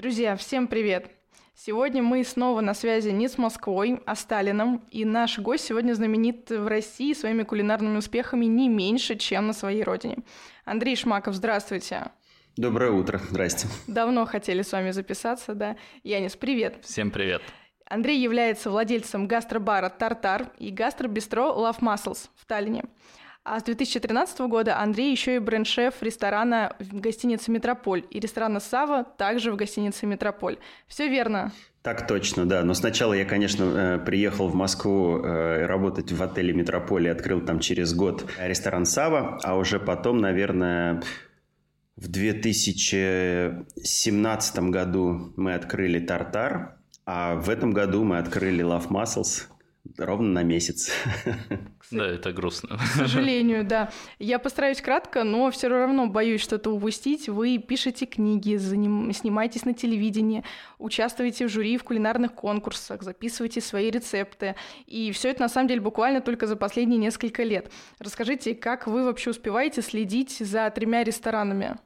Друзья, всем привет! Сегодня мы снова на связи не с Москвой, а с Сталином, и наш гость сегодня знаменит в России своими кулинарными успехами не меньше, чем на своей родине. Андрей Шмаков, здравствуйте! Доброе утро, здрасте. Давно хотели с вами записаться, да. Янис, привет. Всем привет. Андрей является владельцем гастробара «Тартар» и гастробистро «Love Muscles» в Таллине. А с 2013 года Андрей еще и бренд-шеф ресторана в гостинице «Метрополь» и ресторана «Сава» также в гостинице «Метрополь». Все верно? Так точно, да. Но сначала я, конечно, э, приехал в Москву э, работать в отеле «Метрополь» и открыл там через год ресторан «Сава», а уже потом, наверное, в 2017 году мы открыли «Тартар», а в этом году мы открыли Love Muscles – ровно на месяц. Да, это грустно. К сожалению, да. Я постараюсь кратко, но все равно боюсь что-то упустить. Вы пишете книги, заним... снимаетесь на телевидении, участвуете в жюри в кулинарных конкурсах, записываете свои рецепты. И все это на самом деле буквально только за последние несколько лет. Расскажите, как вы вообще успеваете следить за тремя ресторанами?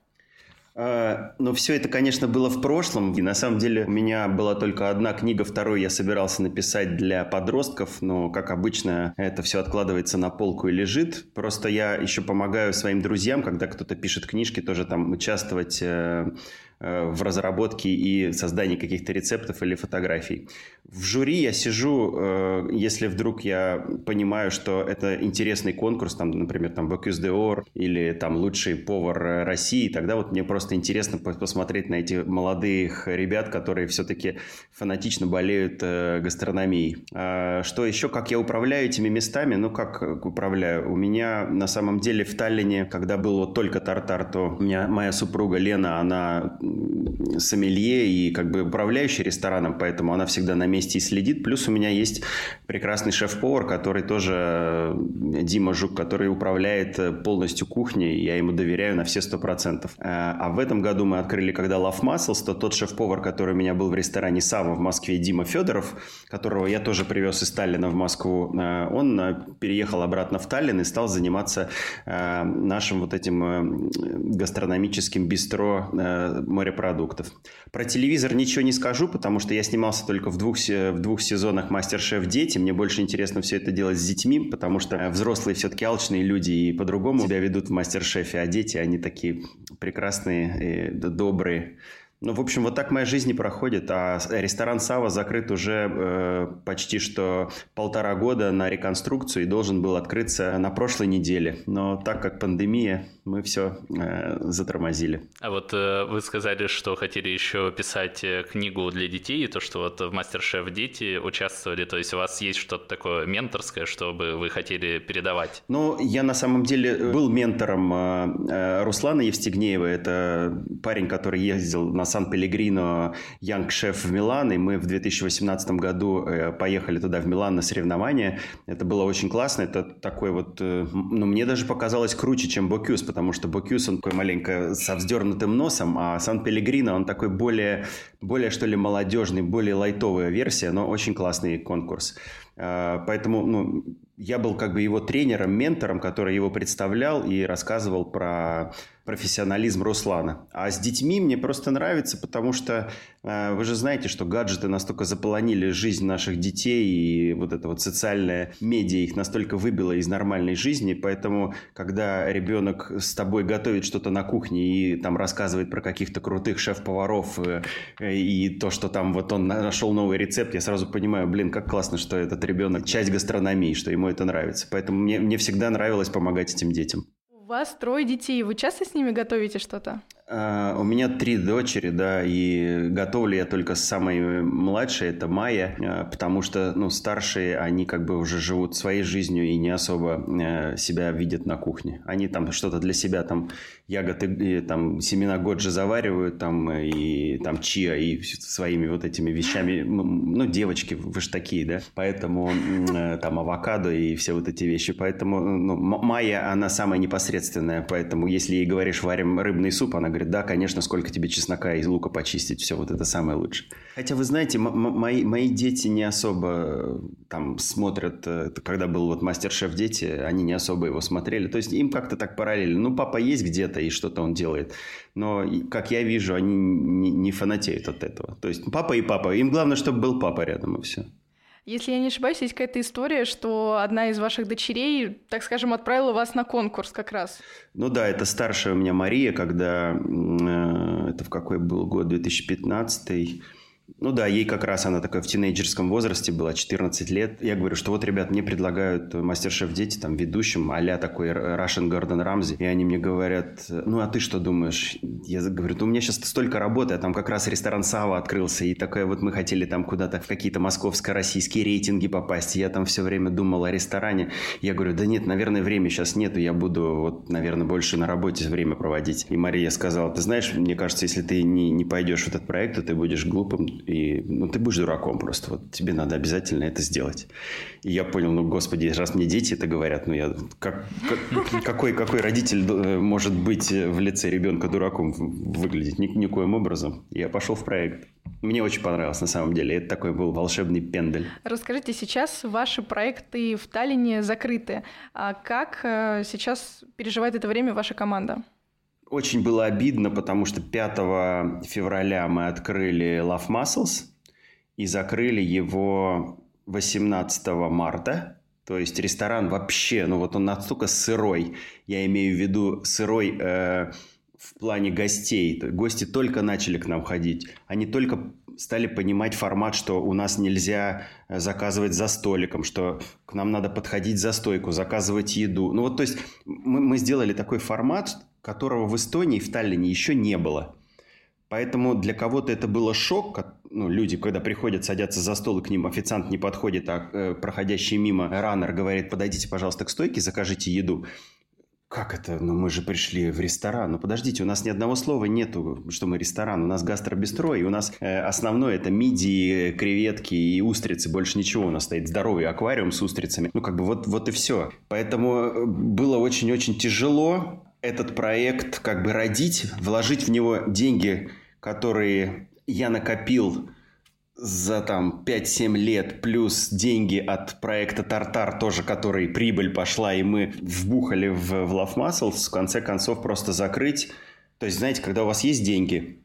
А, но все это, конечно, было в прошлом. И на самом деле у меня была только одна книга, вторую я собирался написать для подростков, но, как обычно, это все откладывается на полку и лежит. Просто я еще помогаю своим друзьям, когда кто-то пишет книжки, тоже там участвовать Э, в разработке и создании каких-то рецептов или фотографий. В жюри я сижу, э, если вдруг я понимаю, что это интересный конкурс, там, например, там Bocuse d'Or или там лучший повар России, тогда вот мне просто интересно посмотреть на эти молодых ребят, которые все-таки фанатично болеют э, гастрономией. А что еще, как я управляю этими местами? Ну, как управляю? У меня на самом деле в Таллине, когда был вот только тартар, то у меня моя супруга Лена, она сомелье и как бы управляющий рестораном, поэтому она всегда на месте и следит. Плюс у меня есть прекрасный шеф-повар, который тоже Дима Жук, который управляет полностью кухней, я ему доверяю на все сто процентов. А, в этом году мы открыли, когда Love Muscles, то тот шеф-повар, который у меня был в ресторане Сава в Москве, Дима Федоров, которого я тоже привез из Таллина в Москву, он переехал обратно в Таллин и стал заниматься нашим вот этим гастрономическим бистро морепродуктов. Про телевизор ничего не скажу, потому что я снимался только в двух, в двух сезонах «Мастер-шеф Дети». Мне больше интересно все это делать с детьми, потому что взрослые все-таки алчные люди и по-другому себя ведут в «Мастер-шефе», а дети, они такие прекрасные, и добрые. Ну, в общем, вот так моя жизнь и проходит. А ресторан Сава закрыт уже э, почти что полтора года на реконструкцию и должен был открыться на прошлой неделе. Но так как пандемия, мы все э, затормозили. А вот э, вы сказали, что хотели еще писать э, книгу для детей, и то, что вот в Мастер-шеф дети участвовали, то есть у вас есть что-то такое менторское, чтобы вы хотели передавать? Ну, я на самом деле был ментором э, э Руслана Евстигнеева. Это парень, который ездил на Сан-Пелегрино Янг Шеф в Милан, и мы в 2018 году э, поехали туда в Милан на соревнования. Это было очень классно, это такой вот, э, ну, мне даже показалось круче, чем Бокюс, потому что Бокюс, он такой маленько со вздернутым носом, а Сан-Пелегрино, он такой более, более, что ли, молодежный, более лайтовая версия, но очень классный конкурс. Э, поэтому ну, я был как бы его тренером, ментором, который его представлял и рассказывал про профессионализм Руслана. А с детьми мне просто нравится, потому что э, вы же знаете, что гаджеты настолько заполонили жизнь наших детей, и вот это вот социальная медиа их настолько выбило из нормальной жизни, поэтому когда ребенок с тобой готовит что-то на кухне и там рассказывает про каких-то крутых шеф-поваров э, и то, что там вот он нашел новый рецепт, я сразу понимаю, блин, как классно, что этот ребенок часть гастрономии, что ему это нравится. Поэтому мне, мне всегда нравилось помогать этим детям. У вас трое детей. Вы часто с ними готовите что-то? Uh, у меня три дочери, да, и готовлю я только с самой младшей, это Майя, uh, потому что, ну, старшие, они как бы уже живут своей жизнью и не особо uh, себя видят на кухне. Они там что-то для себя, там, ягоды, там, семена годжи заваривают, там, и там чиа, и своими вот этими вещами. Ну, ну девочки, вы же такие, да, поэтому там авокадо и все вот эти вещи. Поэтому, ну, Майя, она самая непосредственная, поэтому если ей говоришь, варим рыбный суп, она говорит, да, конечно, сколько тебе чеснока из лука почистить, все, вот это самое лучшее. Хотя, вы знаете, мои, мои дети не особо э, там смотрят, э, когда был вот мастер-шеф дети, они не особо его смотрели. То есть им как-то так параллельно. Ну, папа есть где-то, и что-то он делает. Но, как я вижу, они не, не фанатеют от этого. То есть папа и папа. Им главное, чтобы был папа рядом, и все. Если я не ошибаюсь, есть какая-то история, что одна из ваших дочерей, так скажем, отправила вас на конкурс как раз. Ну да, это старшая у меня Мария, когда... Э, это в какой был год? 2015 ну да, ей как раз она такая в тинейджерском возрасте была, 14 лет. Я говорю, что вот, ребят, мне предлагают мастер-шеф дети, там, ведущим, а такой Russian Гордон Рамзи. И они мне говорят, ну а ты что думаешь? Я говорю, ну у меня сейчас столько работы, а там как раз ресторан Сава открылся, и такое вот мы хотели там куда-то в какие-то московско-российские рейтинги попасть. И я там все время думал о ресторане. Я говорю, да нет, наверное, времени сейчас нету, я буду вот, наверное, больше на работе время проводить. И Мария сказала, ты знаешь, мне кажется, если ты не, не пойдешь в этот проект, то ты будешь глупым и ну, ты будешь дураком просто. Вот тебе надо обязательно это сделать. И я понял, ну, господи, раз мне дети это говорят, ну, я... Как, как, какой, какой родитель э, может быть в лице ребенка дураком выглядеть? Ни, никоим образом. Я пошел в проект. Мне очень понравилось, на самом деле. Это такой был волшебный пендель. Расскажите, сейчас ваши проекты в Таллине закрыты. А как э, сейчас переживает это время ваша команда? Очень было обидно, потому что 5 февраля мы открыли Love Muscles и закрыли его 18 марта. То есть ресторан вообще, ну вот он настолько сырой. Я имею в виду сырой э, в плане гостей. Гости только начали к нам ходить. Они только стали понимать формат, что у нас нельзя э, заказывать за столиком, что к нам надо подходить за стойку, заказывать еду. Ну вот, то есть мы, мы сделали такой формат, которого в Эстонии, в Таллине еще не было. Поэтому для кого-то это было шок. Ну, люди, когда приходят, садятся за стол, и к ним официант не подходит, а э, проходящий мимо раннер говорит, подойдите, пожалуйста, к стойке, закажите еду. Как это? Ну, мы же пришли в ресторан. Ну, подождите, у нас ни одного слова нету, что мы ресторан. У нас гастробистро, и у нас э, основное это мидии, креветки и устрицы. Больше ничего у нас стоит. Здоровый аквариум с устрицами. Ну, как бы вот, вот и все. Поэтому э, было очень-очень тяжело этот проект как бы родить, вложить в него деньги, которые я накопил за там 5-7 лет, плюс деньги от проекта Тартар тоже, который прибыль пошла, и мы вбухали в, в Love Muscles, в конце концов просто закрыть. То есть, знаете, когда у вас есть деньги,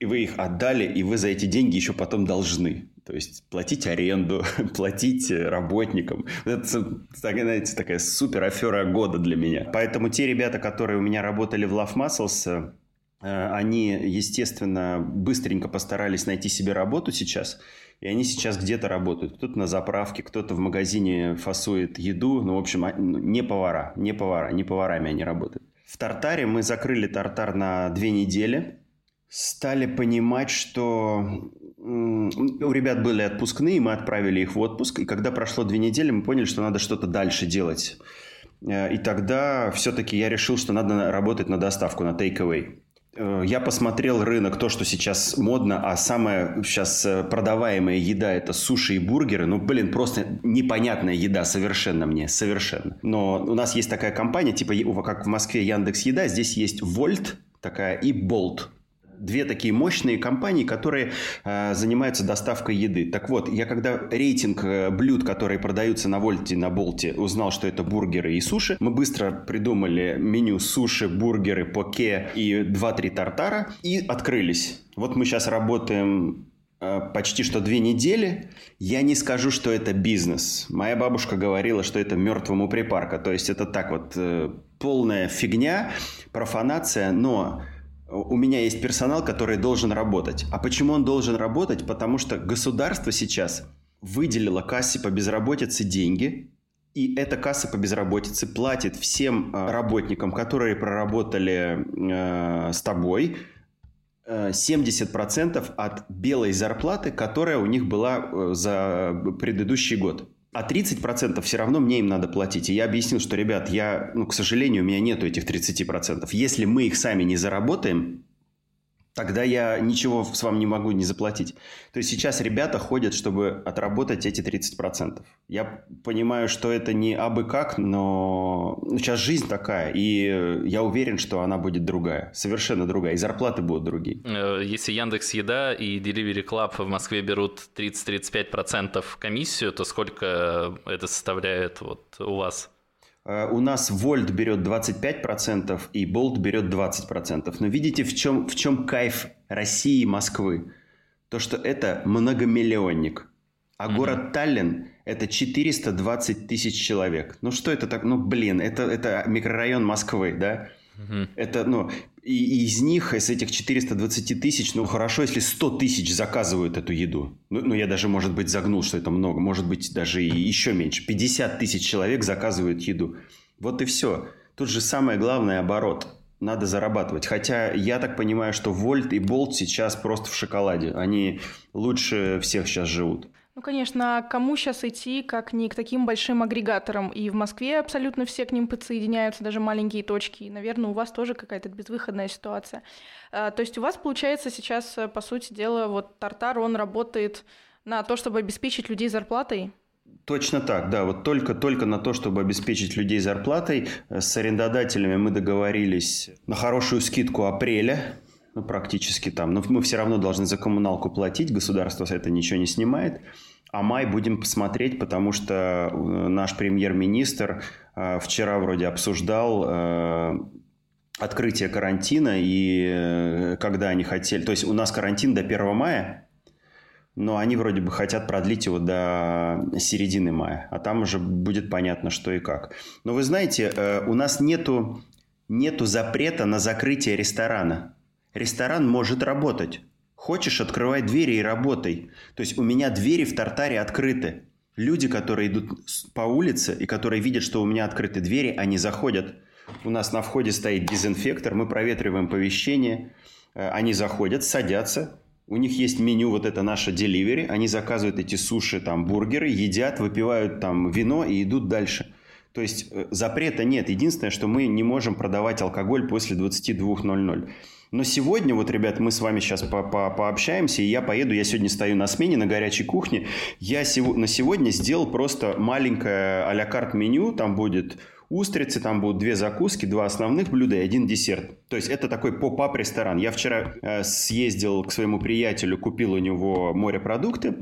и вы их отдали, и вы за эти деньги еще потом должны. То есть платить аренду, платить работникам. Это, знаете, такая супер афера года для меня. Поэтому те ребята, которые у меня работали в Love Muscles, э, они, естественно, быстренько постарались найти себе работу сейчас. И они сейчас где-то работают. Кто-то на заправке, кто-то в магазине фасует еду. Ну, в общем, а, ну, не повара, не повара, не поварами они работают. В Тартаре мы закрыли Тартар на две недели. Стали понимать, что у ребят были отпускные, мы отправили их в отпуск, и когда прошло две недели, мы поняли, что надо что-то дальше делать. Э, и тогда все-таки я решил, что надо работать на доставку, на take-away. Э, я посмотрел рынок, то, что сейчас модно, а самая сейчас э, продаваемая еда – это суши и бургеры. Ну, блин, просто непонятная еда совершенно мне, совершенно. Но у нас есть такая компания, типа как в Москве Яндекс Еда, здесь есть Вольт такая и Болт две такие мощные компании, которые э, занимаются доставкой еды. Так вот, я когда рейтинг э, блюд, которые продаются на Вольте, на Болте, узнал, что это бургеры и суши, мы быстро придумали меню суши, бургеры, поке и 2-3 тартара и открылись. Вот мы сейчас работаем э, почти что две недели. Я не скажу, что это бизнес. Моя бабушка говорила, что это мертвому припарка. То есть это так вот э, полная фигня, профанация, но у меня есть персонал, который должен работать. А почему он должен работать? Потому что государство сейчас выделило кассе по безработице деньги, и эта касса по безработице платит всем э, работникам, которые проработали э, с тобой, 70% э, от белой зарплаты, которая у них была э, за предыдущий год. А 30% все равно мне им надо платить. И я объяснил, что, ребят, я, ну, к сожалению, у меня нету этих 30%. Если мы их сами не заработаем, тогда я ничего с вами не могу не заплатить. То есть сейчас ребята ходят, чтобы отработать эти 30%. Я понимаю, что это не абы как, но сейчас жизнь такая, и я уверен, что она будет другая, совершенно другая, и зарплаты будут другие. Э, если Яндекс Еда и Delivery Club в Москве берут 30-35% комиссию, то сколько это составляет вот у вас? Э, у нас Вольт берет 25% и Болт берет 20%. Но видите, в чем, в чем кайф России и Москвы? То, что это многомиллионник. А mm-hmm. город Таллин – это 420 тысяч человек. Ну что это так? Ну блин, это, это микрорайон Москвы, да? Mm-hmm. Это, ну, и, из них, из этих 420 тысяч, ну хорошо, если 100 тысяч заказывают эту еду. Ну, ну, я даже, может быть, загнул, что это много. Может быть, даже и еще меньше. 50 тысяч человек заказывают еду. Вот и все. Тут же самое главное оборот. Надо зарабатывать. Хотя я так понимаю, что Вольт и Болт сейчас просто в шоколаде. Они лучше всех сейчас живут. Ну, конечно, а кому сейчас идти, как не к таким большим агрегаторам? И в Москве абсолютно все к ним подсоединяются, даже маленькие точки. И, наверное, у вас тоже какая-то безвыходная ситуация. А, то есть у вас, получается, сейчас, э, по сути дела, вот Тартар, он работает на то, чтобы обеспечить людей зарплатой? Точно так, да. Вот только-только на то, чтобы обеспечить людей зарплатой, э, с арендодателями мы договорились на хорошую скидку апреля, ну, практически там. Но мы все равно должны за коммуналку платить, государство с этого ничего не снимает. А май будем посмотреть, потому что э, наш премьер-министр э, вчера вроде обсуждал э, открытие карантина и когда они хотели... То есть у нас карантин до 1 мая, но они вроде бы хотят продлить его до середины мая, а там уже будет понятно, что и как. Но вы знаете, у нас нету, нету запрета на закрытие ресторана. Ресторан может работать. Хочешь, открывай двери и работай. То есть у меня двери в Тартаре открыты. Люди, которые идут по улице и которые видят, что у меня открыты двери, они заходят. У нас на входе стоит дезинфектор, мы проветриваем помещение. Э, они заходят, садятся. У них есть меню, вот это наше delivery. Они заказывают эти суши, там, бургеры, едят, выпивают там вино и идут дальше. То есть э, запрета нет. Единственное, что мы не можем продавать алкоголь после 22.00. Но сегодня, вот, ребят, мы с вами сейчас по -по пообщаемся, и я поеду, я сегодня стою на смене на горячей кухне. Я сего на сегодня сделал просто маленькое а-ля карт меню, там будет устрицы, там будут две закуски, два основных блюда и один десерт. То есть это такой поп-ап ресторан. Я вчера э, съездил к своему приятелю, купил у него морепродукты,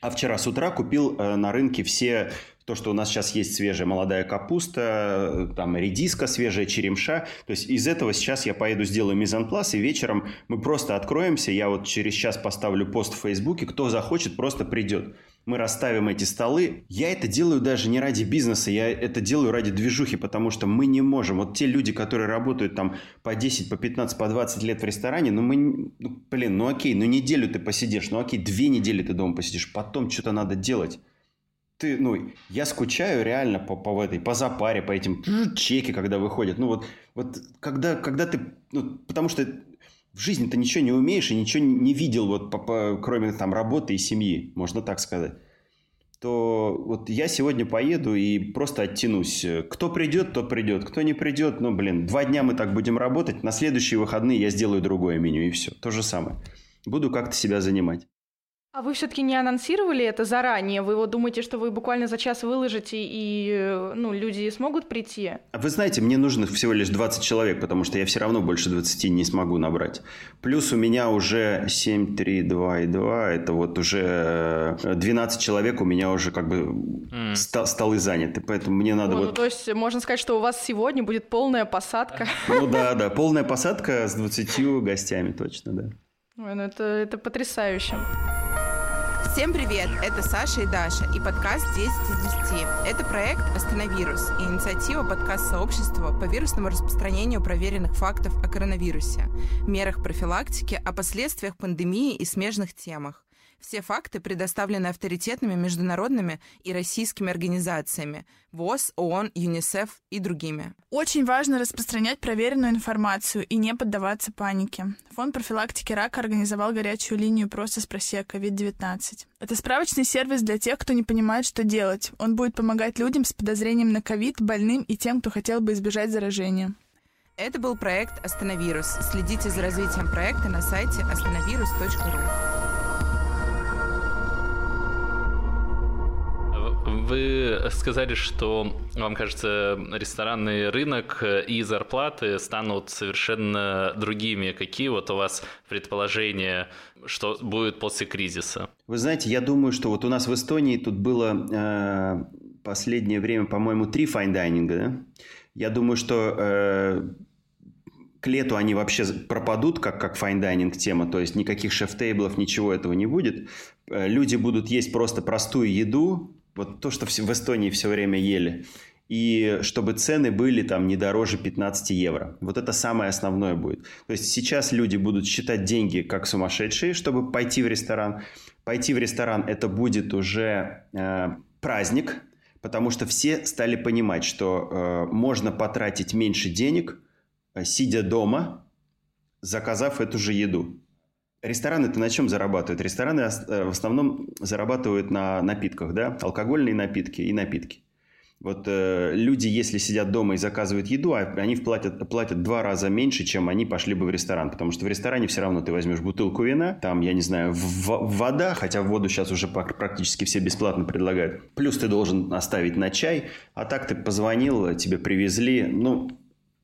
а вчера с утра купил э, на рынке все то, что у нас сейчас есть свежая молодая капуста, там редиска свежая, черемша. То есть из этого сейчас я поеду сделаю мизанплас, и вечером мы просто откроемся. Я вот через час поставлю пост в Фейсбуке. Кто захочет, просто придет. Мы расставим эти столы. Я это делаю даже не ради бизнеса, я это делаю ради движухи, потому что мы не можем. Вот те люди, которые работают там по 10, по 15, по 20 лет в ресторане, ну мы, ну, блин, ну окей, ну неделю ты посидишь, ну окей, две недели ты дома посидишь, потом что-то надо делать ты, ну, я скучаю реально по, по этой, по запаре, по этим чеки, когда выходят. Ну, вот, вот когда, когда ты, ну, потому что в жизни ты ничего не умеешь и ничего не видел, вот, по, по, кроме там работы и семьи, можно так сказать то вот я сегодня поеду и просто оттянусь. Кто придет, тот придет. Кто не придет, ну, блин, два дня мы так будем работать, на следующие выходные я сделаю другое меню, и все. То же самое. Буду как-то себя занимать. А вы все-таки не анонсировали это заранее? Вы вот думаете, что вы буквально за час выложите, и ну, люди смогут прийти? А вы знаете, мне нужно всего лишь 20 человек, потому что я все равно больше 20 не смогу набрать. Плюс у меня уже 7, 3, 2 и 2, это вот уже 12 человек у меня уже как бы mm. столы заняты, поэтому мне надо ну, вот... Ну, то есть можно сказать, что у вас сегодня будет полная посадка? Ну да, да, полная посадка с 20 гостями, точно, да. Ой, ну это, это потрясающе. Всем привет! Это Саша и Даша и подкаст 10 из 10. Это проект «Остановирус» и инициатива подкаст-сообщества по вирусному распространению проверенных фактов о коронавирусе, мерах профилактики, о последствиях пандемии и смежных темах. Все факты предоставлены авторитетными международными и российскими организациями ВОЗ, ООН, ЮНИСЕФ и другими. Очень важно распространять проверенную информацию и не поддаваться панике. Фонд профилактики рака организовал горячую линию «Просто спроси о COVID-19». Это справочный сервис для тех, кто не понимает, что делать. Он будет помогать людям с подозрением на ковид, больным и тем, кто хотел бы избежать заражения. Это был проект «Остановирус». Следите за развитием проекта на сайте остановирус.ру. Вы сказали, что вам кажется, ресторанный рынок и зарплаты станут совершенно другими. Какие вот у вас предположения, что будет после кризиса? Вы знаете, я думаю, что вот у нас в Эстонии тут было э, последнее время, по-моему, три fine dining а. Да? Я думаю, что э, к лету они вообще пропадут, как, как fine dining тема, то есть никаких chef table ов, ничего этого не будет. Э, люди будут есть просто простую еду, вот то, что в Эстонии все время ели, и чтобы цены были там не дороже 15 евро. Вот это самое основное будет. То есть сейчас люди будут считать деньги как сумасшедшие, чтобы пойти в ресторан. Пойти в ресторан это будет уже э, праздник, потому что все стали понимать, что э, можно потратить меньше денег – Э, сидя дома, заказав эту же еду. Рестораны-то на чем зарабатывают? Рестораны э, в основном зарабатывают на напитках, да, алкогольные напитки и напитки. Вот э, люди, если сидят дома и заказывают еду, а они платят, платят два раза меньше, чем они пошли бы в ресторан. Потому что в ресторане все равно ты возьмешь бутылку вина, там, я не знаю, в, вода, хотя воду сейчас уже практически все бесплатно предлагают. Плюс ты должен оставить на чай, а так ты позвонил, тебе привезли. Ну,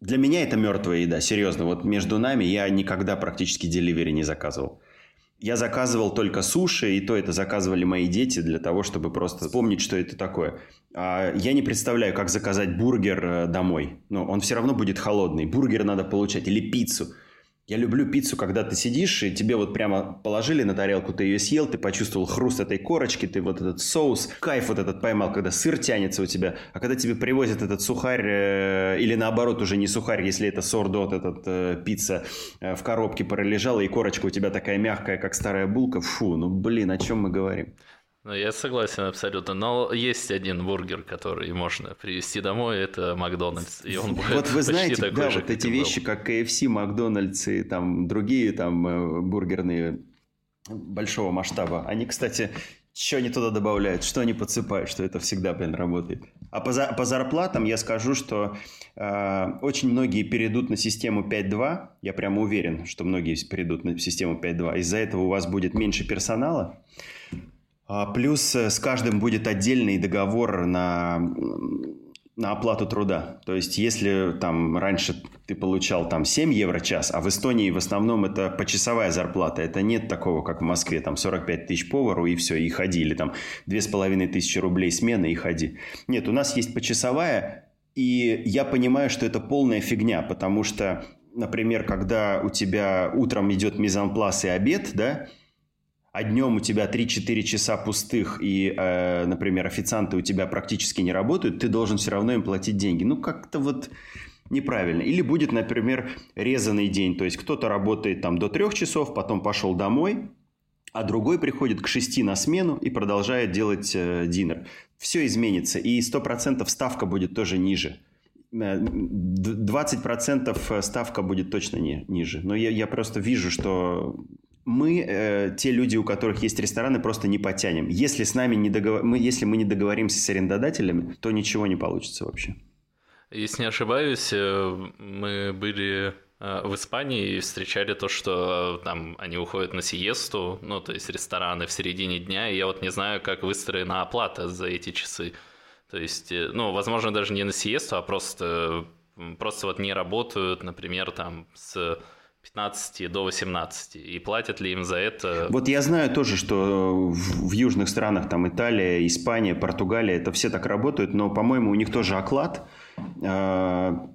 для меня это мертвая еда, серьезно. Вот между нами я никогда практически delivery не заказывал. Я заказывал только суши, и то это заказывали мои дети для того, чтобы просто вспомнить, что это такое. А я не представляю, как заказать бургер э, домой. Но он все равно будет холодный. Бургер надо получать или пиццу. Я люблю пиццу, когда ты сидишь, и тебе вот прямо положили на тарелку, ты ее съел, ты почувствовал хруст этой корочки, ты вот этот соус, кайф вот этот поймал, когда сыр тянется у тебя. А когда тебе привозят этот сухарь, э, или наоборот уже не сухарь, если это sourdough, этот э, пицца э, в коробке пролежала, и корочка у тебя такая мягкая, как старая булка, фу, ну блин, о чем мы говорим? Ну, я согласен абсолютно. Но есть один бургер, который можно привезти домой, это Макдональдс. И он будет Вот вы знаете, такой да, же, вот эти вещи, был. как KFC, Макдональдс и там другие там э, бургерные большого масштаба, они, кстати, что они туда добавляют, что они подсыпают, что это всегда, блин, работает. А по, за, по зарплатам я скажу, что э, очень многие перейдут на систему 5.2. Я прямо уверен, что многие перейдут на систему 5.2. Из-за этого у вас будет меньше персонала. Плюс э, с каждым будет отдельный договор на, на оплату труда. То есть, если там раньше ты получал там 7 евро час, а в Эстонии в основном это почасовая зарплата. Это нет такого, как в Москве, там 45 тысяч повару и все, и ходи. Или там 2500 рублей смена и ходи. Нет, у нас есть почасовая, и я понимаю, что это полная фигня, потому что, например, когда у тебя утром идет мизанплас и обед, да, а днем у тебя 3-4 часа пустых, и, э, например, официанты у тебя практически не работают, ты должен все равно им платить деньги. Ну, как-то вот неправильно. Или будет, например, резанный день, то есть кто-то работает там до 3 часов, потом пошел домой, а другой приходит к 6 на смену и продолжает делать э, динер. Все изменится, и 100% ставка будет тоже ниже. 20% э, ставка будет точно не, ниже. Но я, я просто вижу, что мы, э, те люди, у которых есть рестораны, просто не потянем. Если с нами не договор... мы, если мы не договоримся с арендодателями, то ничего не получится вообще. Если не ошибаюсь, э, мы были э, в Испании и встречали то, что э, там они уходят на сиесту, ну, то есть рестораны в середине дня, и я вот не знаю, как выстроена оплата за эти часы. То есть, ну, возможно, даже не на сиесту, а просто, просто вот не работают, например, там с 15 до 18. И платят ли им за это? Вот я знаю тоже, что в, в южных странах, там Италия, Испания, Португалия, это все так работают, но, по-моему, у них тоже оклад. А,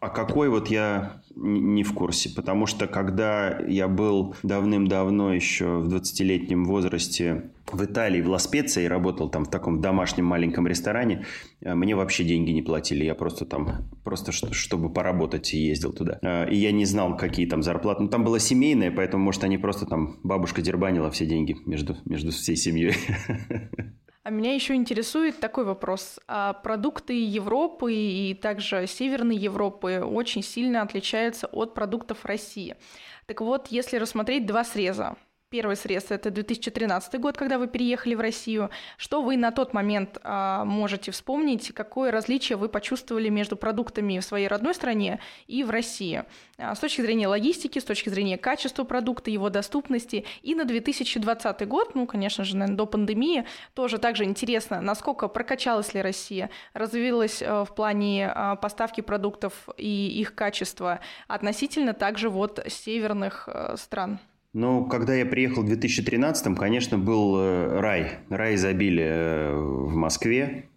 а какой вот я не в курсе, потому что когда я был давным-давно еще в 20-летнем возрасте в Италии, в Ласпеце, и работал там в таком домашнем маленьком ресторане, э, мне вообще деньги не платили. Я просто там, просто чтобы поработать, ездил туда. Э, и я не знал, какие там зарплаты. Ну, там было семейное, поэтому, может, они просто там, бабушка дербанила все деньги между, между всей семьей. А меня еще интересует такой вопрос. А продукты Европы и также Северной Европы очень сильно отличаются от продуктов России. Так вот, если рассмотреть два среза, Первый срез – это 2013 год, когда вы переехали в Россию. Что вы на тот момент а, можете вспомнить? Какое различие вы почувствовали между продуктами в своей родной стране и в России? А, с точки зрения логистики, с точки зрения качества продукта, его доступности. И на 2020 год, ну, конечно же, наверное, до пандемии, тоже также интересно, насколько прокачалась ли Россия, развилась а, в плане а, поставки продуктов и их качества относительно также вот северных а, стран. Ну, когда я приехал в 2013-м, конечно, был э, рай. Рай изобилия э, в Москве.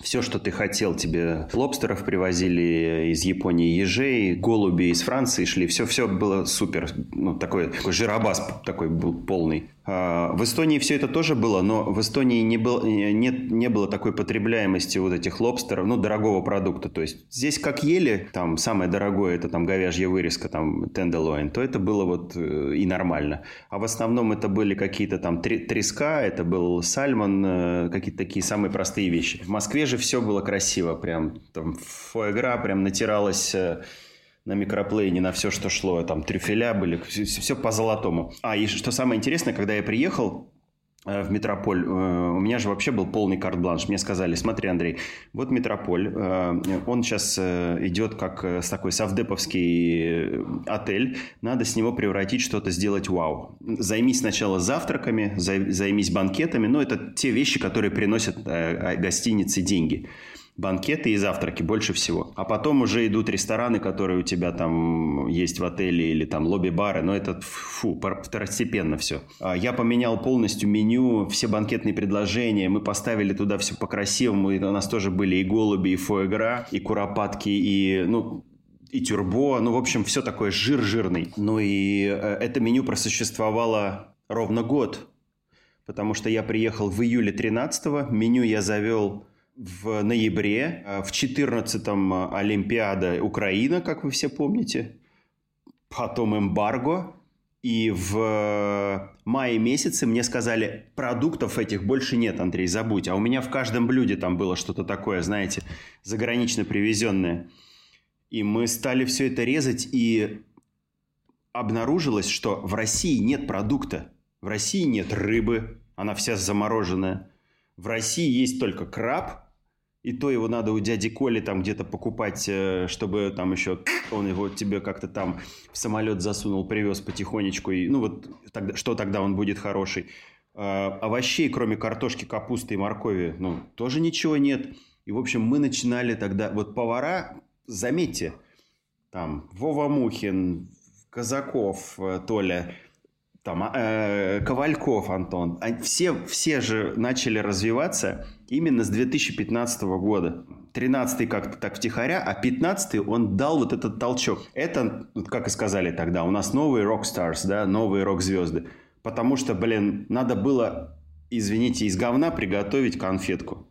Все, что ты хотел, тебе лобстеров привозили из Японии, ежей, голуби из Франции шли. Все, все было супер. Ну, такой, такой жиробас такой был полный. А, в Эстонии все это тоже было, но в Эстонии не, был, нет, не было такой потребляемости вот этих лобстеров, ну, дорогого продукта. То есть здесь как ели, там самое дорогое, это там говяжья вырезка, там тенделоин, то это было вот э, и нормально. А в основном это были какие-то там треска, это был сальмон, э, какие-то такие самые простые вещи. В Москве же все было красиво, прям там фуэгра прям натиралась э, на микроплейне, на все, что шло. Там трюфеля были, все, все по золотому. А, и что самое интересное, когда я приехал, э, в Метрополь. Э, у меня же вообще был полный карт-бланш. Мне сказали, смотри, Андрей, вот Метрополь, э, он сейчас идет как с такой совдеповский отель, надо с него превратить что-то, сделать вау. Займись сначала завтраками, займись банкетами, но это те вещи, которые приносят гостинице деньги банкеты и завтраки больше всего. А потом уже идут рестораны, которые у тебя там есть в отеле или там лобби-бары, но это фу, второстепенно все. А я поменял полностью меню, все банкетные предложения, мы поставили туда все по-красивому, и у нас тоже были и голуби, и фуэгра, и куропатки, и, ну, и тюрбо, ну, в общем, все такое жир жирный. Ну и э, это меню просуществовало ровно год, потому что я приехал в июле 13 меню я завел в ноябре, э, в 14-м э, Олимпиада Украина, как вы все помните, потом эмбарго, и в э, мае месяце мне сказали, продуктов этих больше нет, Андрей, забудь. А у меня в каждом блюде там было что-то такое, знаете, загранично привезенное. И мы стали все это резать, и обнаружилось, что в России нет продукта. В России нет рыбы, она вся замороженная. В России есть только краб, и то его надо у дяди Коли там где-то покупать, э, чтобы там еще он его тебе как-то там в самолет засунул, привез потихонечку. И, ну вот тогда, что тогда он будет хороший. А, овощей, кроме картошки, капусты и моркови, ну, тоже ничего нет. И, в общем, мы начинали тогда... Вот повара, заметьте, там Вова Мухин, Казаков, э, Толя, там, а, э, Ковальков Антон, все, все же начали развиваться именно с 2015 года. 13-й как-то так втихаря, а 15-й он дал вот этот толчок. Это, как и сказали тогда, у нас новые рок-старс, да, новые рок-звезды. Потому что, блин, надо было, извините, из говна приготовить конфетку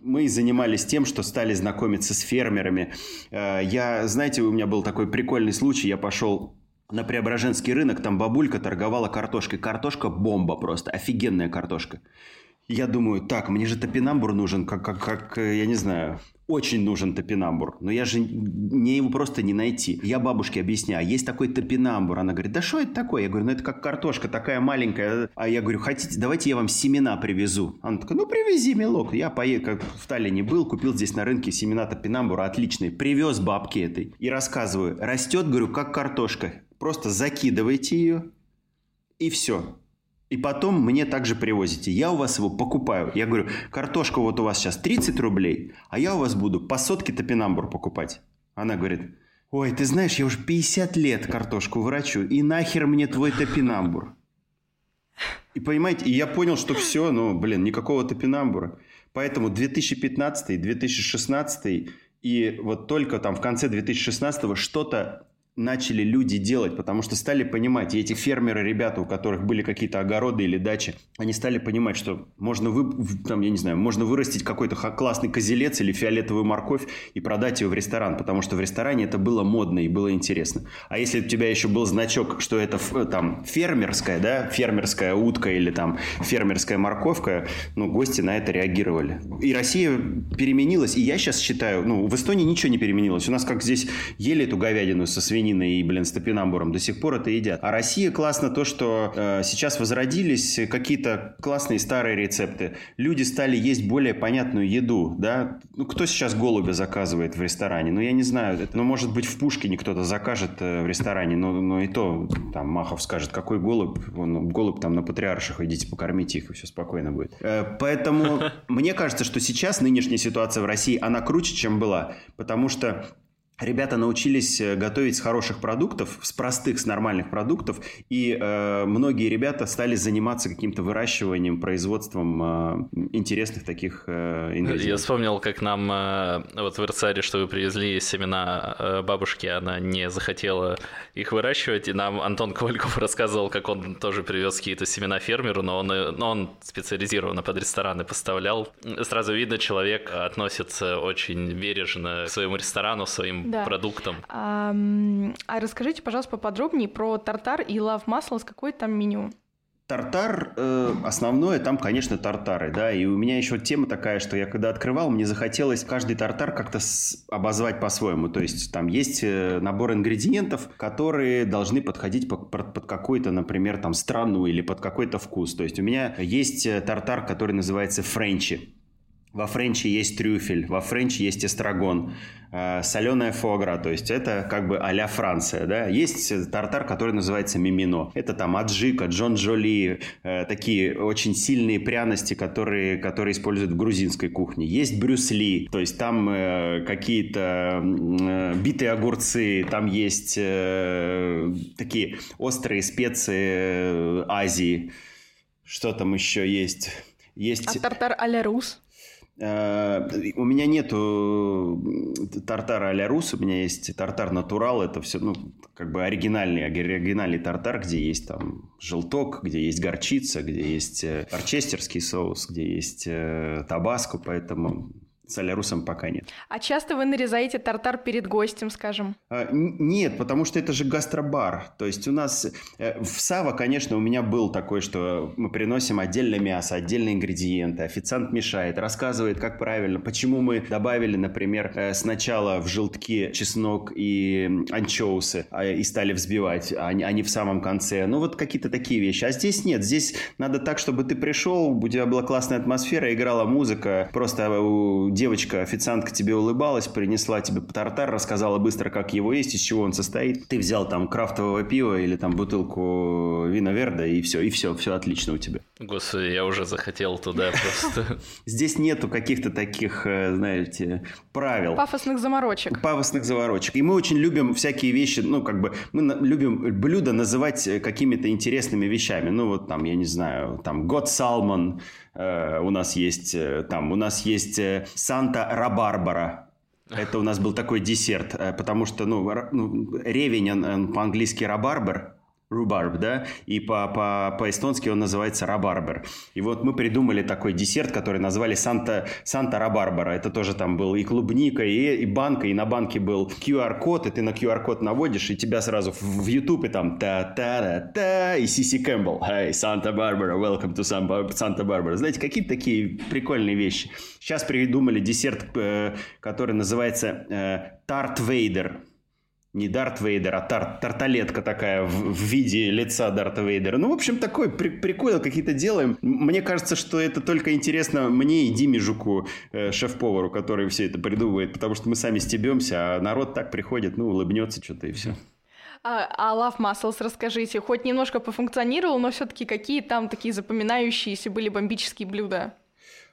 мы занимались тем, что стали знакомиться с фермерами. Э, я, знаете, у меня был такой прикольный случай. Я пошел на Преображенский рынок, там бабулька торговала картошкой. Картошка бомба просто, офигенная картошка. Я думаю, так, мне же топинамбур нужен, как, как, как, я не знаю, очень нужен топинамбур, но я же мне его просто не найти. Я бабушке объясняю, есть такой топинамбур. Она говорит, да что это такое? Я говорю, ну это как картошка такая маленькая. А я говорю, хотите, давайте я вам семена привезу. Она такая, ну привези, милок. Я поехал, как в Таллине был, купил здесь на рынке семена топинамбура отличные. Привез бабке этой и рассказываю, растет, говорю, как картошка просто закидываете ее, и все. И потом мне также привозите. Я у вас его покупаю. Я говорю, картошка вот у вас сейчас 30 рублей, а я у вас буду по сотке топинамбур покупать. Она говорит, ой, ты знаешь, я уже 50 лет картошку врачу, и нахер мне твой топинамбур? И понимаете, и я понял, что все, ну, блин, никакого топинамбура. Поэтому 2015, 2016 и вот только там в конце 2016 что-то начали люди делать, потому что стали понимать, и эти фермеры, ребята, у которых были какие-то огороды или дачи, они стали понимать, что можно, вы, там, я не знаю, можно вырастить какой-то классный козелец или фиолетовую морковь и продать ее в ресторан, потому что в ресторане это было модно и было интересно. А если у тебя еще был значок, что это там фермерская, да, фермерская утка или там фермерская морковка, ну, гости на это реагировали. И Россия переменилась, и я сейчас считаю, ну, в Эстонии ничего не переменилось. У нас как здесь ели эту говядину со свиньей, свининой и, блин, с топинамбуром, до сих пор это едят. А Россия классно то, что э, сейчас возродились какие-то классные старые рецепты. Люди стали есть более понятную еду, да. Ну, кто сейчас голубя заказывает в ресторане? Ну, я не знаю. Это, ну, может быть, в Пушкине кто-то закажет э, в ресторане, но, но и то, там, Махов скажет, какой голубь? Он, голубь там на патриарших, идите покормите их, и все спокойно будет. Э, поэтому мне кажется, что сейчас нынешняя ситуация в России, она круче, чем была, потому что Ребята научились э, готовить с хороших продуктов, с простых, с нормальных продуктов, и э, многие ребята стали заниматься каким-то выращиванием, производством э, интересных таких э, ингредиентов. Я вспомнил, как нам э, вот в Ирцаре, что вы привезли семена э, бабушки, она не захотела их выращивать, и нам Антон Ковальков рассказывал, как он тоже привез какие-то семена фермеру, но он, э, но он специализированно под рестораны поставлял. Сразу видно, человек относится очень бережно к своему ресторану, своим да. продуктам. А, а расскажите, пожалуйста, поподробнее про тартар и лав масло, с какое там меню? Тартар, э, основное там, конечно, тартары, да, и у меня еще тема такая, что я когда открывал, мне захотелось каждый тартар как-то с... обозвать по-своему, то есть там есть э, набор ингредиентов, которые должны подходить под, под, под какую-то, например, там страну или под какой-то вкус, то есть у меня есть э, тартар, который называется френчи, во френче есть трюфель, во френче есть эстрагон, э, соленая фогра, то есть это как бы а-ля Франция, да. Есть тартар, который называется мимино. Это там аджика, джон джоли, э, такие очень сильные пряности, которые, которые используют в грузинской кухне. Есть брюсли, то есть там э, какие-то э, битые огурцы, там есть э, такие острые специи э, Азии. Что там еще есть? Есть... А тартар а-ля рус? Э, у меня нету тартара а-ля рус, у меня есть тартар натурал, это все, ну, как бы оригинальный, оригинальный тартар, где есть там желток, где есть горчица, где есть орчестерский э, соус, где есть э, табаско, поэтому с алярусом пока нет. А часто вы нарезаете тартар перед гостем, скажем? А, нет, потому что это же гастробар. То есть у нас э, в Сава, конечно, у меня был такой, что мы приносим отдельное мясо, отдельные ингредиенты, официант мешает, рассказывает, как правильно, почему мы добавили, например, э, сначала в желтки чеснок и анчоусы а, и стали взбивать, а не в самом конце. Ну вот какие-то такие вещи. А здесь нет, здесь надо так, чтобы ты пришел, у тебя была классная атмосфера, играла музыка, просто э, девочка, официантка тебе улыбалась, принесла тебе тартар, рассказала быстро, как его есть, из чего он состоит. Ты взял там крафтового пива или там бутылку вина Верда, и все, и все, все отлично у тебя. Господи, я уже захотел туда просто. Здесь нету каких-то таких, э, знаете, правил. Пафосных заморочек. Пафосных заморочек. И мы очень любим всякие вещи, ну, как бы, мы любим блюда называть какими-то интересными вещами. Ну, вот там, я не знаю, там, год салмон, Э, у нас есть э, там, у нас есть э, Санта Рабарбара. Это у нас был такой десерт, потому что, ну, ну ревень, он, он по-английски рабарбер, рубарб, да, и по, по, по-эстонски он называется рабарбер. И вот мы придумали такой десерт, который назвали Санта, Санта Рабарбара. Это тоже там был и клубника, и, и банка, и на банке был QR-код, и ты на QR-код наводишь, и тебя сразу в, в YouTube и там та-та-та-та, и Сиси Кэмпбелл. Hey, Santa Barbara, welcome to Santa Barbara. Знаете, какие-то такие прикольные вещи. Сейчас придумали десерт, э, который называется э, Тарт Вейдер не Дарт Вейдер, а тар тарталетка такая в, в виде лица Дарта Вейдера. Ну, в общем, такой при прикол какие-то делаем. Мне кажется, что это только интересно мне и Диме Жуку, э, шеф-повару, который все это придумывает, потому что мы сами стебемся, а народ так приходит, ну, улыбнется что-то и все. А, а Love Muscles расскажите, хоть немножко пофункционировал, но все-таки какие там такие запоминающиеся были бомбические блюда?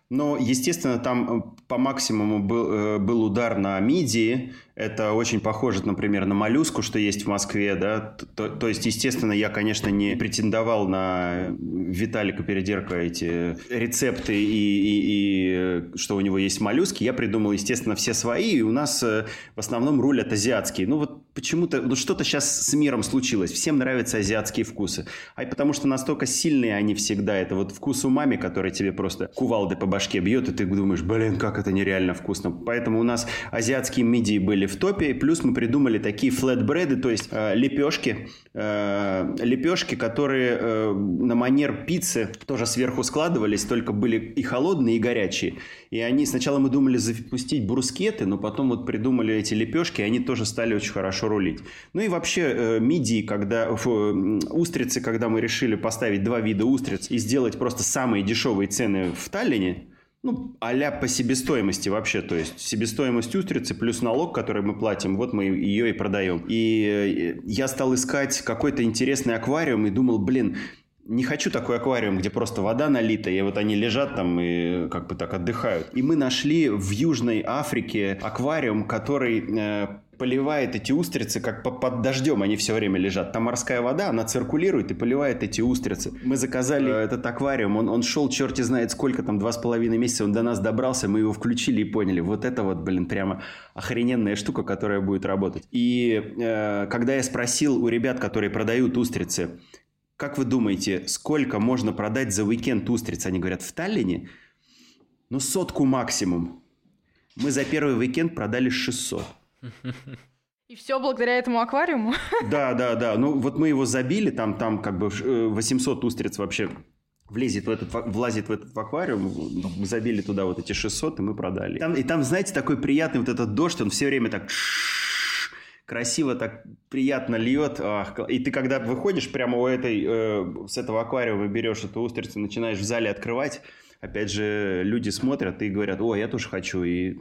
Ну, естественно, там э, по максимуму был, э, был удар на мидии, это очень похоже, например, на моллюску, что есть в Москве, да. То, то есть, естественно, я, конечно, не претендовал на Виталика Передерка эти рецепты и, и, и что у него есть моллюски. Я придумал, естественно, все свои, и у нас э, в основном рулят азиатские. Ну вот почему-то, ну что-то сейчас с миром случилось. Всем нравятся азиатские вкусы. А потому что настолько сильные они всегда. Это вот вкус умами, который тебе просто кувалды по башке бьет, и ты думаешь, блин, как это нереально вкусно. Поэтому у нас азиатские мидии были в топе. Плюс мы придумали такие флетбреды, то есть э, лепешки, э, лепешки, которые э, на манер пиццы тоже сверху складывались, только были и холодные, и горячие. И они сначала мы думали запустить брускеты, но потом вот придумали эти лепешки, и они тоже стали очень хорошо хорошо рулить. Ну и вообще э, мидии, когда фу, устрицы, когда мы решили поставить два вида устриц и сделать просто самые дешевые цены в Таллине, ну, а по себестоимости вообще, то есть себестоимость устрицы плюс налог, который мы платим, вот мы ее и продаем. И я стал искать какой-то интересный аквариум и думал, блин, не хочу такой аквариум, где просто вода налита, и вот они лежат там и как бы так отдыхают. И мы нашли в Южной Африке аквариум, который э, поливает эти устрицы, как под дождем они все время лежат. Там морская вода, она циркулирует и поливает эти устрицы. Мы заказали э, этот аквариум, он, он шел черти знает сколько, там два с половиной месяца, он до нас добрался, мы его включили и поняли, вот это вот, блин, прямо охрененная штука, которая будет работать. И э, когда я спросил у ребят, которые продают устрицы, как вы думаете, сколько можно продать за уикенд устриц? Они говорят, в Таллине? Ну, сотку максимум. Мы за первый уикенд продали 600. И все благодаря этому аквариуму? Да, да, да. Ну вот мы его забили, там, там как бы 800 э, устриц вообще влезет в этот, влазит в этот аквариум, мы забили туда вот эти 600, и мы продали. Там, и там, знаете, такой приятный вот этот дождь, он все время так красиво, так приятно льет. И ты когда выходишь прямо у этой, э, с этого аквариума, берешь эту устрицу, начинаешь в зале открывать, опять же, люди смотрят и говорят, о, я тоже хочу, и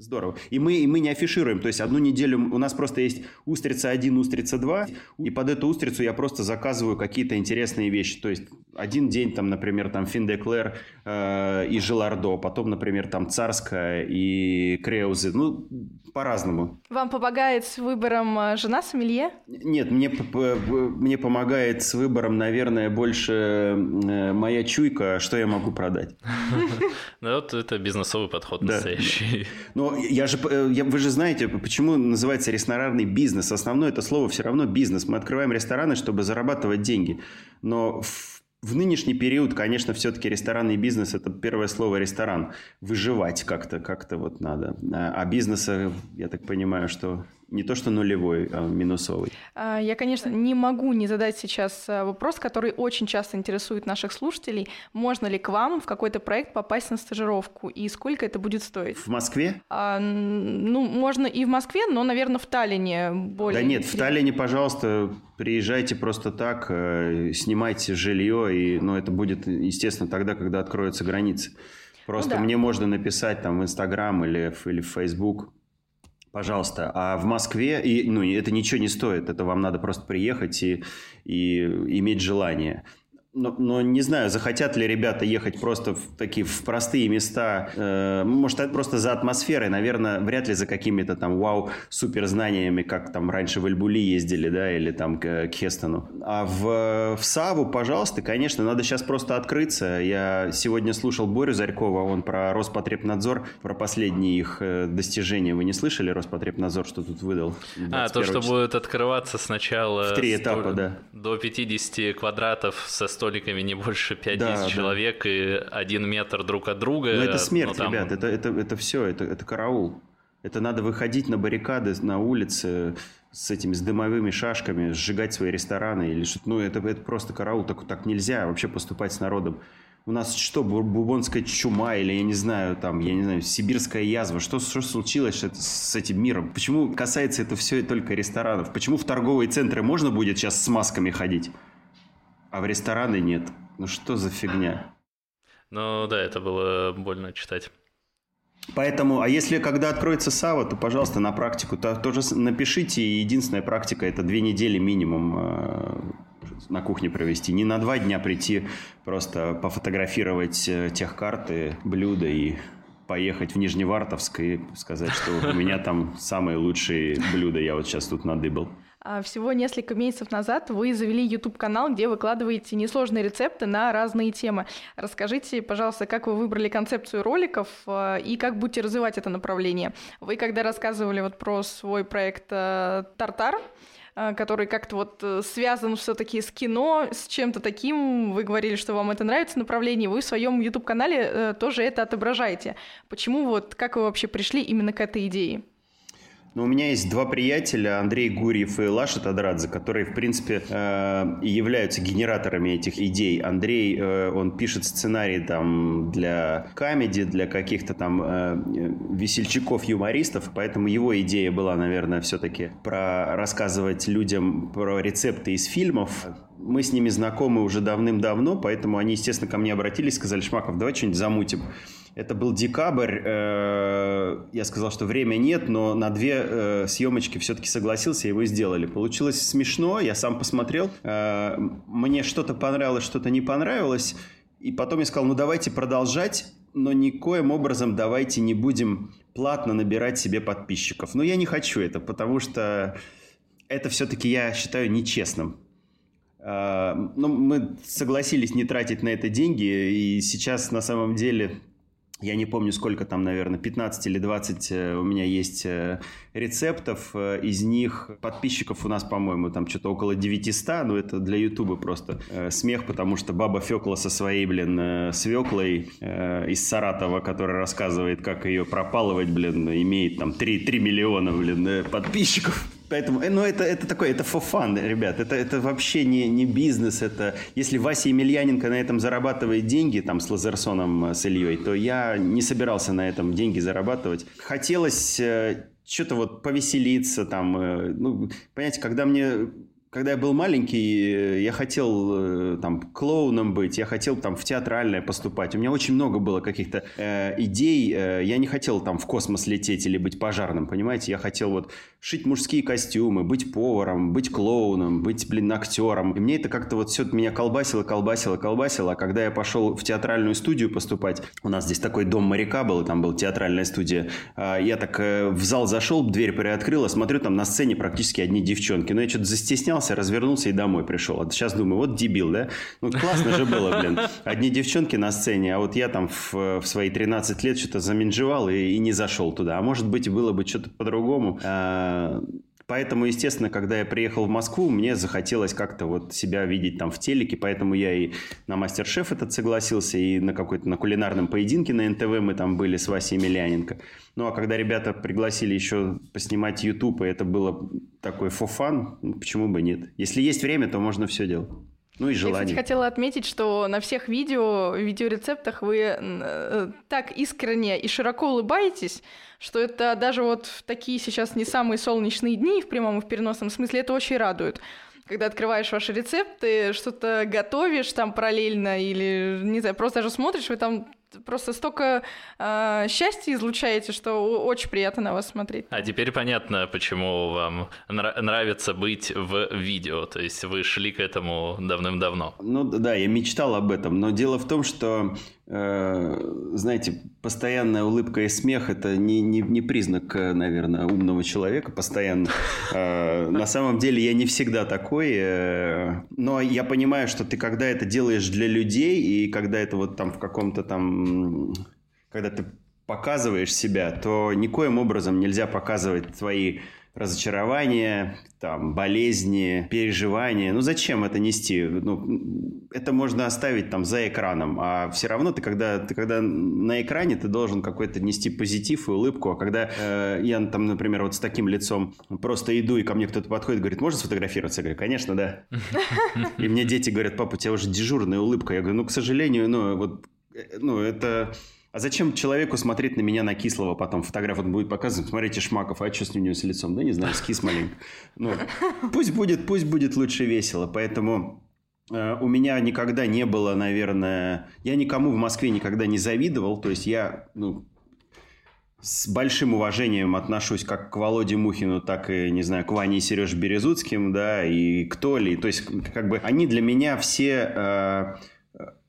Здорово. И мы, и мы не афишируем. То есть одну неделю у нас просто есть устрица 1, устрица 2. И под эту устрицу я просто заказываю какие-то интересные вещи. То есть один день там, например, там Финдеклер э, и Желардо. Потом, например, там Царская и Креузы. Ну, по-разному. Вам помогает с выбором э, жена сомелье? Нет, мне, мне помогает с выбором, наверное, больше э, моя чуйка, что я могу продать. Ну вот это бизнесовый подход настоящий. Я же, э, я, вы же знаете, почему называется ресторанный бизнес. Основное это слово все равно бизнес. Мы открываем рестораны, чтобы зарабатывать деньги. Но в, в нынешний период, конечно, все-таки ресторанный бизнес – это первое слово ресторан. Выживать как-то, как-то вот надо. А, а бизнеса, я так понимаю, что не то что нулевой, а минусовый. А, я, конечно, не могу не задать сейчас а, вопрос, который очень часто интересует наших слушателей. Можно ли к вам в какой-то проект попасть на стажировку и сколько это будет стоить? В Москве? А, ну, можно и в Москве, но, наверное, в Таллине более... Да нет, в Таллине, пожалуйста, приезжайте просто так, э, снимайте жилье, и, ну, это будет, естественно, тогда, когда откроются границы. Просто ну, да. мне можно написать там в Инстаграм или, или в Фейсбук, Пожалуйста. А в Москве, и, ну, это ничего не стоит, это вам надо просто приехать и, и иметь желание. Но, но не знаю, захотят ли ребята ехать просто в такие в простые места. Э, может, это просто за атмосферой, наверное, вряд ли за какими-то там вау супер знаниями, как там раньше в Эльбули ездили, да, или там к, к Хестону. А в, в Саву, пожалуйста, конечно, надо сейчас просто открыться. Я сегодня слушал Борю Зарькова, он про Роспотребнадзор, про последние их э, достижения. Вы не слышали Роспотребнадзор, что тут выдал? А, то, что числа? будет открываться сначала в три этапа, да. До 50 квадратов со столиками не больше 5-10 да, человек да. и один метр друг от друга. Но это смерть, но там... ребят, это, это, это все, это, это караул. Это надо выходить на баррикады на улице с этими с дымовыми шашками, сжигать свои рестораны или что-то. Ну, это, это просто караул, так, так нельзя вообще поступать с народом. У нас что, бубонская чума или, я не знаю, там, я не знаю, сибирская язва? Что, что случилось с этим миром? Почему касается это все только ресторанов? Почему в торговые центры можно будет сейчас с масками ходить? А в рестораны нет. Ну что за фигня? Ну да, это было больно читать. Поэтому, а если когда откроется САВА, то, пожалуйста, на практику то, тоже напишите. Единственная практика – это две недели минимум э, на кухне провести. Не на два дня прийти, просто пофотографировать э, техкарты, блюда и поехать в Нижневартовск и сказать, что у меня там самые лучшие блюда, я вот сейчас тут надыбал. А, всего несколько месяцев назад вы завели YouTube-канал, где выкладываете несложные рецепты на разные темы. Расскажите, пожалуйста, как вы выбрали концепцию роликов а, и как будете развивать это направление. Вы когда рассказывали вот про свой проект э, «Тартар», э, который как-то вот э, связан все-таки с кино, с чем-то таким. Вы говорили, что вам это нравится направление. Вы в своем YouTube-канале тоже это отображаете. Почему вот, как вы вообще пришли именно к этой идее? Но у меня есть два приятеля, Андрей Гурьев и Лаша Тадрадзе, которые, в принципе, э, являются генераторами этих идей. Андрей, э, он пишет сценарий там для комедий, для каких-то там э, весельчаков-юмористов, поэтому его идея была, наверное, все-таки про рассказывать людям про рецепты из фильмов. Мы с ними знакомы уже давным-давно, поэтому они, естественно, ко мне обратились, сказали, Шмаков, давай что-нибудь замутим. Это был декабрь. Э, я сказал, что время нет, но на две э, съемочки все-таки согласился, его сделали. Получилось смешно, я сам посмотрел. Э, мне что-то понравилось, что-то не понравилось. И потом я сказал, ну давайте продолжать, но никоим образом давайте не будем платно набирать себе подписчиков. Но я не хочу это, потому что это все-таки я считаю нечестным. Ну, мы согласились не тратить на это деньги, и сейчас на самом деле я не помню, сколько там, наверное, 15 или 20 э, у меня есть э, рецептов. Э, из них подписчиков у нас, по-моему, там что-то около 900. Но это для Ютуба просто смех, потому что баба Фекла со своей, блин, свеклой из Саратова, которая рассказывает, как ее пропалывать, блин, имеет там 3, 3 миллиона, блин, подписчиков. Поэтому, ну, это, это такое, это for fun, ребят. Это, это вообще не, не бизнес. Это, если Вася Емельяненко на этом зарабатывает деньги, там, с Лазерсоном, э, с Ильей, то я не собирался на этом деньги зарабатывать. Хотелось э, что-то вот повеселиться, там, э, ну, понимаете, когда мне когда я был маленький, э, я хотел э, там клоуном быть, я хотел там в театральное поступать. У меня очень много было каких-то э, идей. Э, я не хотел там в космос лететь или быть пожарным, понимаете? Я хотел вот шить мужские костюмы, быть поваром, быть клоуном, быть, блин, актером. И мне это как-то вот все меня колбасило, колбасило, колбасило. А когда я пошел в театральную студию поступать, у нас здесь такой дом моряка был, там была театральная студия. Я так в зал зашел, дверь приоткрыла, смотрю, там на сцене практически одни девчонки. Но я что-то застеснялся поднялся, развернулся и домой пришел. А сейчас думаю, вот дебил, да? Ну, классно же было, блин. Одни девчонки на сцене, а вот я там в, в свои 13 лет что-то заминжевал и, и не зашел туда. А может быть, было бы что-то по-другому. Поэтому, естественно, когда я приехал в Москву, мне захотелось как-то вот себя видеть там в телеке, поэтому я и на Мастер-шеф этот согласился, и на какой-то на кулинарном поединке на НТВ мы там были с Васей Емельяненко. Ну, а когда ребята пригласили еще поснимать YouTube, и это было такой фофан, ну, почему бы нет? Если есть время, то можно все делать. Ну и желание. Я, кстати, хотела отметить, что на всех видео, видеорецептах вы э, так искренне и широко улыбаетесь, что это даже вот в такие сейчас не самые солнечные дни, в прямом и в переносном смысле, это очень радует когда открываешь ваши рецепты, что-то готовишь там параллельно или, не знаю, просто даже смотришь, вы там просто столько э, счастья излучаете, что очень приятно на вас смотреть. А теперь понятно, почему вам нра- нравится быть в видео. То есть вы шли к этому давным-давно. Ну да, я мечтал об этом. Но дело в том, что знаете, постоянная улыбка и смех – это не, не, не признак, наверное, умного человека постоянно. Э, на самом деле я не всегда такой, э, но я понимаю, что ты когда это делаешь для людей, и когда это вот там в каком-то там… Когда ты показываешь себя, то никоим образом нельзя показывать твои разочарования, там, болезни, переживания. Ну, зачем это нести? Ну, это можно оставить там за экраном, а все равно ты когда, ты когда на экране, ты должен какой-то нести позитив и улыбку, а когда э, я там, например, вот с таким лицом просто иду, и ко мне кто-то подходит говорит, можно сфотографироваться? Я говорю, конечно, да. И мне дети говорят, папа, у тебя уже дежурная улыбка. Я говорю, ну, к сожалению, ну, вот, э, ну, это а зачем человеку смотреть на меня на кислого потом? Фотограф он будет показывать, смотрите, Шмаков, а что с ним с лицом? Да не знаю, скис маленько. Ну, пусть будет, пусть будет лучше весело. Поэтому э, у меня никогда не было, наверное... Я никому в Москве никогда не завидовал. То есть я, ну, с большим уважением отношусь как к Володе Мухину, так и, не знаю, к Ване и Сереже Березуцким, да, и к Толе. То есть, как бы, они для меня все... Э,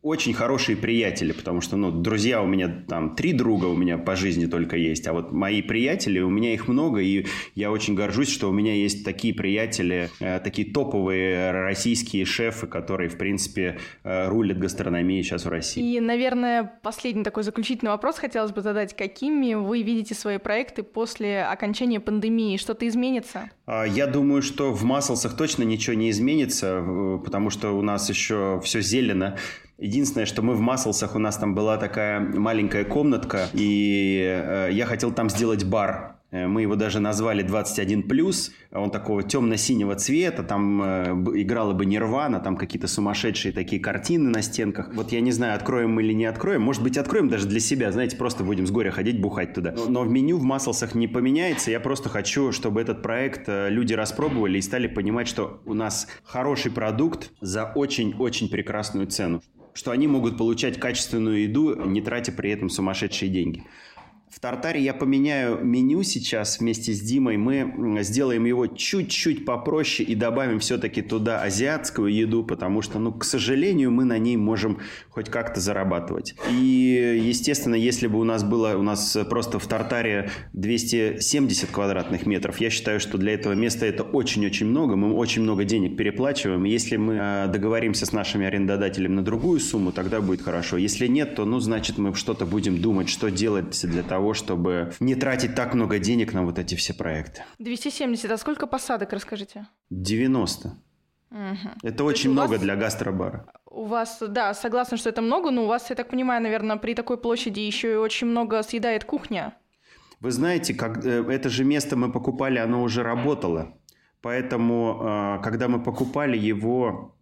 очень хорошие приятели, потому что, ну, друзья у меня там, три друга у меня по жизни только есть, а вот мои приятели, у меня их много, и я очень горжусь, что у меня есть такие приятели, э, такие топовые российские шефы, которые, в принципе, э, рулят гастрономией сейчас в России. И, наверное, последний такой заключительный вопрос хотелось бы задать. Какими вы видите свои проекты после окончания пандемии? Что-то изменится? А, я думаю, что в Маслсах точно ничего не изменится, потому что у нас еще все зелено. Единственное, что мы в Маслсах, у нас там была такая маленькая комнатка, и э, я хотел там сделать бар. Э, мы его даже назвали 21+, он такого темно-синего цвета, там э, играла бы Нирвана, там какие-то сумасшедшие такие картины на стенках. Вот я не знаю, откроем мы или не откроем, может быть, откроем даже для себя, знаете, просто будем с горя ходить, бухать туда. Но в меню в Маслсах не поменяется, я просто хочу, чтобы этот проект люди распробовали и стали понимать, что у нас хороший продукт за очень-очень прекрасную цену что они могут получать качественную еду, не тратя при этом сумасшедшие деньги. В Тартаре я поменяю меню сейчас вместе с Димой. Мы сделаем его чуть-чуть попроще и добавим все-таки туда азиатскую еду, потому что, ну, к сожалению, мы на ней можем хоть как-то зарабатывать. И, естественно, если бы у нас было, у нас просто в Тартаре 270 квадратных метров, я считаю, что для этого места это очень-очень много. Мы очень много денег переплачиваем. Если мы а, договоримся с нашими арендодателями на другую сумму, тогда будет хорошо. Если нет, то, ну, значит, мы что-то будем думать, что делать для того, того, чтобы не тратить так много денег на вот эти все проекты. 270. А сколько посадок, расскажите? 90. Угу. Это То очень много вас... для гастробара. У вас, да, согласна, что это много, но у вас, я так понимаю, наверное, при такой площади еще и очень много съедает кухня. Вы знаете, как, э, это же место мы покупали, оно уже работало. Поэтому, а, когда мы покупали его,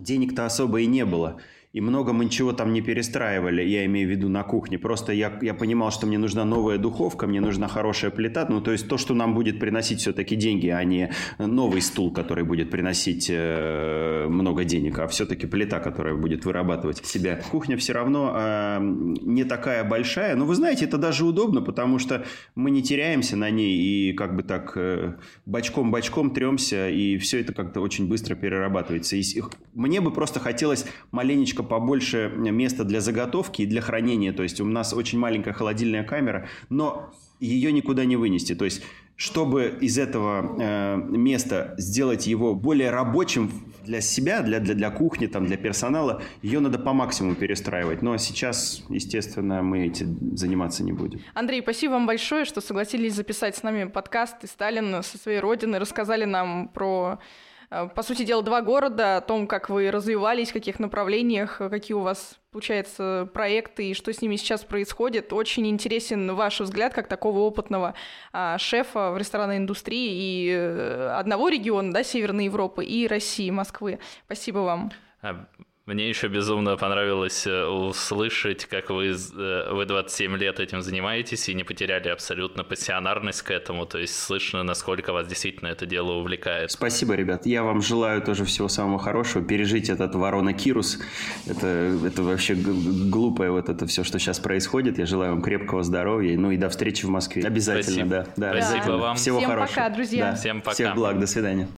денег-то особо и не было и много мы ничего там не перестраивали, я имею в виду на кухне. Просто я, я понимал, что мне нужна новая духовка, мне нужна хорошая плита, ну, то есть то, что нам будет приносить все-таки деньги, а не новый стул, который будет приносить э, много денег, а все-таки плита, которая будет вырабатывать себя. Кухня все равно э, не такая большая, но вы знаете, это даже удобно, потому что мы не теряемся на ней и как бы так э, бочком-бочком тремся, и все это как-то очень быстро перерабатывается. И мне бы просто хотелось маленечко немножко побольше места для заготовки и для хранения. То есть у нас очень маленькая холодильная камера, но ее никуда не вынести. То есть чтобы из этого э, места сделать его более рабочим для себя, для, для, для кухни, там, для персонала, ее надо по максимуму перестраивать. Но сейчас, естественно, мы этим заниматься не будем. Андрей, спасибо вам большое, что согласились записать с нами подкаст и Сталин со своей родины, рассказали нам про по сути дела, два города, о том, как вы развивались, в каких направлениях, какие у вас, получается, проекты и что с ними сейчас происходит. Очень интересен ваш взгляд, как такого опытного а, шефа в ресторанной индустрии и э, одного региона, да, Северной Европы, и России, Москвы. Спасибо вам. Мне еще безумно понравилось э, услышать, как вы, э, вы 27 лет этим занимаетесь и не потеряли абсолютно пассионарность к этому, то есть слышно, насколько вас действительно это дело увлекает. Спасибо, ребят. Я вам желаю тоже всего самого хорошего, пережить этот ворона Кирус. Это, это вообще глупое вот это все, что сейчас происходит. Я желаю вам крепкого здоровья, ну и до встречи в Москве. Обязательно, Спасибо. да. да Спасибо обязательно. вам. Всего Всем хорошего. пока, друзья. Да. Всем пока. Всех благ, до свидания.